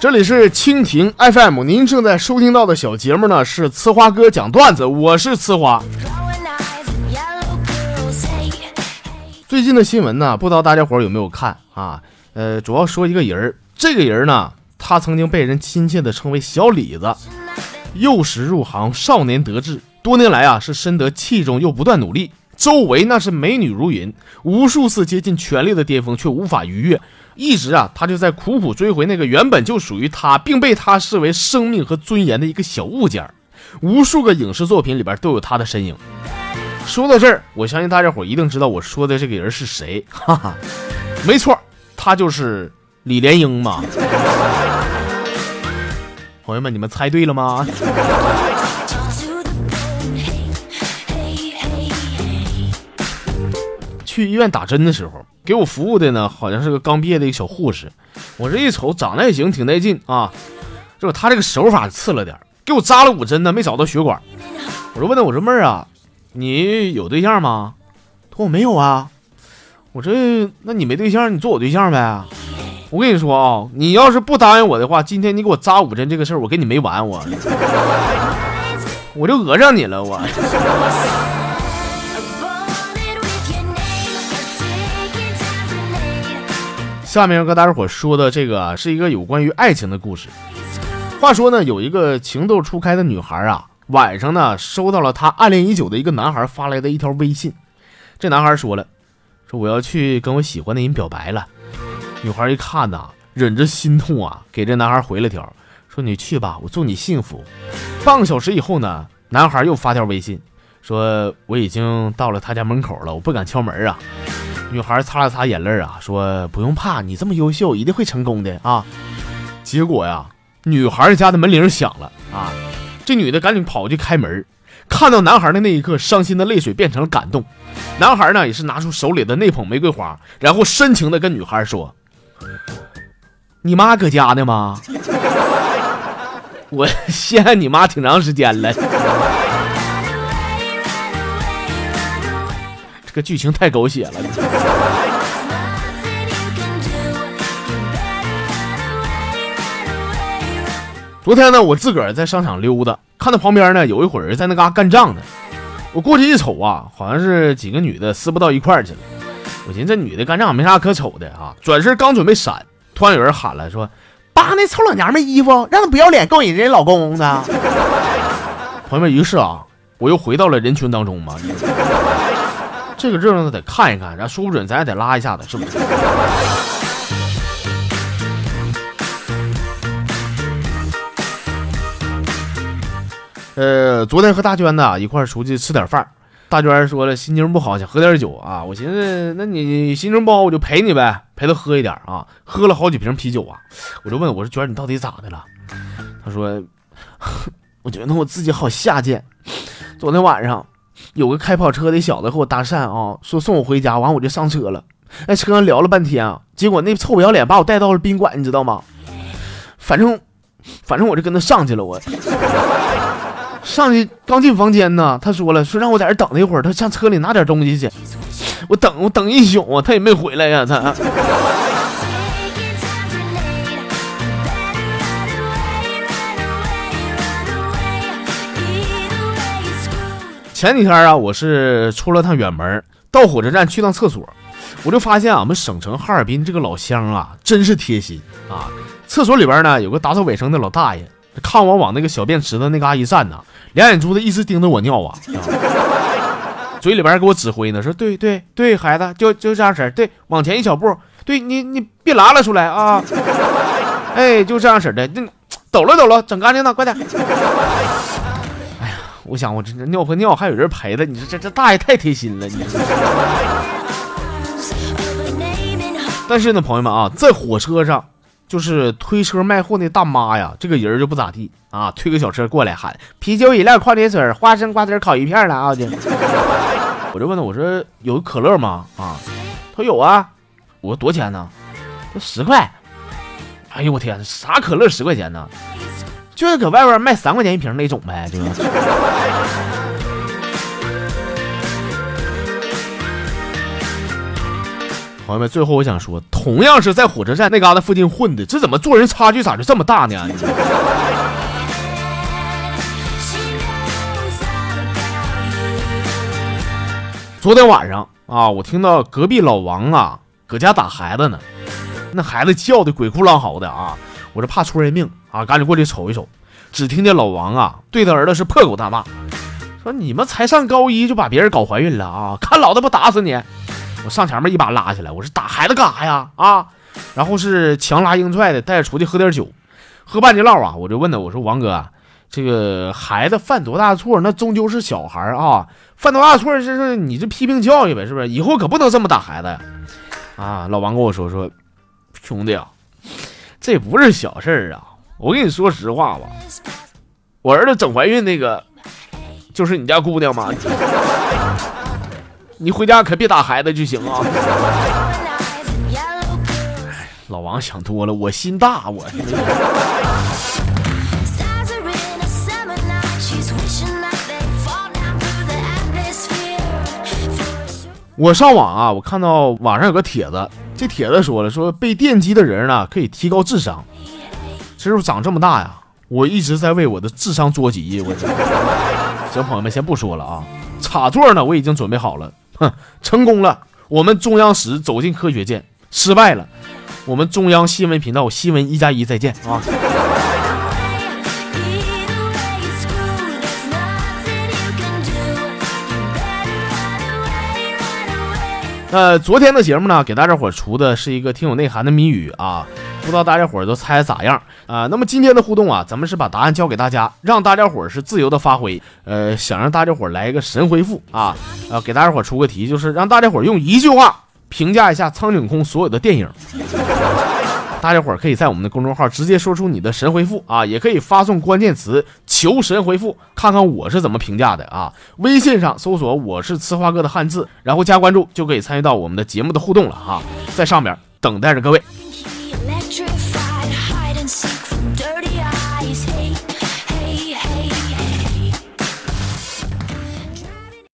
这里是蜻蜓 FM，您正在收听到的小节目呢是呲花哥讲段子，我是呲花。最近的新闻呢，不知道大家伙有没有看啊？呃，主要说一个人儿，这个人呢，他曾经被人亲切的称为小李子，幼时入行，少年得志，多年来啊是深得器重又不断努力，周围那是美女如云，无数次接近权力的巅峰却无法逾越。一直啊，他就在苦苦追回那个原本就属于他，并被他视为生命和尊严的一个小物件无数个影视作品里边都有他的身影。说到这儿，我相信大家伙一定知道我说的这个人是谁，哈哈，没错，他就是李莲英嘛。朋友们，你们猜对了吗？去医院打针的时候。给我服务的呢，好像是个刚毕业的一个小护士。我这一瞅，长得也行，挺带劲啊。这他这个手法次了点，给我扎了五针呢，没找到血管。我说问他，我说妹儿啊，你有对象吗？他说我没有啊。我这，那你没对象，你做我对象呗。我跟你说啊，你要是不答应我的话，今天你给我扎五针这个事儿，我跟你没完，我我就讹上你了，我。下面要跟大家伙说的这个是一个有关于爱情的故事。话说呢，有一个情窦初开的女孩啊，晚上呢收到了她暗恋已久的一个男孩发来的一条微信。这男孩说了，说我要去跟我喜欢的人表白了。女孩一看呐，忍着心痛啊，给这男孩回了条，说你去吧，我祝你幸福。半个小时以后呢，男孩又发条微信，说我已经到了他家门口了，我不敢敲门啊。女孩擦了擦眼泪啊，说：“不用怕，你这么优秀，一定会成功的啊！”结果呀，女孩家的门铃响了啊，这女的赶紧跑去开门，看到男孩的那一刻，伤心的泪水变成了感动。男孩呢，也是拿出手里的那捧玫瑰花，然后深情的跟女孩说：“你妈搁家呢吗？我陷害你妈挺长时间了。”这剧情太狗血了。昨天呢，我自个儿在商场溜达，看到旁边呢有一伙人在那嘎干仗呢。我过去一瞅啊，好像是几个女的撕不到一块儿去了。我寻思这女的干仗没啥可瞅的啊，转身刚准备闪，突然有人喊了，说：“扒那臭老娘们衣服，让她不要脸勾引人家老公呢。”朋友们，于是啊，我又回到了人群当中嘛。这个热闹得看一看，然后说不准咱也得拉一下子，是不是？呃，昨天和大娟呢一块出去吃点饭，大娟说了心情不好，想喝点酒啊。我寻思，那你心情不好，我就陪你呗，陪她喝一点啊。喝了好几瓶啤酒啊，我就问我说娟，你到底咋的了？她说，我觉得我自己好下贱，昨天晚上。有个开跑车的小子和我搭讪啊，说送我回家，完我就上车了。在车上聊了半天啊，结果那臭不要脸把我带到了宾馆，你知道吗？反正，反正我就跟他上去了。我 上去刚进房间呢，他说了，说让我在这等他一会儿，他上车里拿点东西去。我等我等一宿啊，他也没回来呀，他。前几天啊，我是出了趟远门，到火车站去趟厕所，我就发现俺们省城哈尔滨这个老乡啊，真是贴心啊！厕所里边呢有个打扫卫生的老大爷，看我往那个小便池子那嘎一站呢，两眼珠子一直盯着我尿啊，嘴里边给我指挥呢，说对对对，孩子就就这样式，对，往前一小步，对你你别拉了出来啊，哎，就这样式的，那抖了抖了，整干净了，快点。我想，我这尿和尿还有人陪的，你说这这大爷太贴心了，你。但是呢，朋友们啊，在火车上，就是推车卖货那大妈呀，这个人就不咋地啊，推个小车过来喊啤酒、饮料、矿泉水、花生、瓜子、烤鱼片了啊！就，我就问他，我说有可乐吗？啊，他说有啊。我说多少钱呢？他十块。哎呦我天，啥可乐十块钱呢？就是搁外边卖三块钱一瓶那种呗，就。朋友们，最后我想说，同样是在火车站那嘎达附近混的，这怎么做人差距咋就这么大呢？昨天晚上啊，我听到隔壁老王啊搁家打孩子呢，那孩子叫的鬼哭狼嚎的啊，我这怕出人命啊，赶紧过去瞅一瞅。只听见老王啊对他儿子是破口大骂，说你们才上高一就把别人搞怀孕了啊，看老子不打死你！我上前面一把拉起来，我说打孩子干啥呀？啊！然后是强拉硬拽的带着出去喝点酒，喝半截唠啊，我就问他，我说王哥，这个孩子犯多大错？那终究是小孩啊，犯多大错？这是你这批评教育呗，是不是？以后可不能这么打孩子呀！啊！老王跟我说说，兄弟啊，这不是小事儿啊！我跟你说实话吧，我儿子整怀孕那个，就是你家姑娘吗？你回家可别打孩子就行啊！老王想多了，我心大，我。我上网啊，我看到网上有个帖子，这帖子说了，说被电击的人呢可以提高智商。其实我长这么大呀，我一直在为我的智商捉急。我行，朋友们先不说了啊，插座呢我已经准备好了。哼，成功了！我们中央十走进科学界，失败了。我们中央新闻频道新闻一加一再见啊！呃，昨天的节目呢，给大家伙出的是一个挺有内涵的谜语啊。不知道大家伙都猜咋样啊？那么今天的互动啊，咱们是把答案交给大家，让大家伙是自由的发挥。呃，想让大家伙来一个神回复啊，呃，给大家伙出个题，就是让大家伙用一句话评价一下苍井空所有的电影。大家伙儿可以在我们的公众号直接说出你的神回复啊，也可以发送关键词求神回复，看看我是怎么评价的啊。微信上搜索我是呲花哥的汉字，然后加关注就可以参与到我们的节目的互动了啊，在上面等待着各位。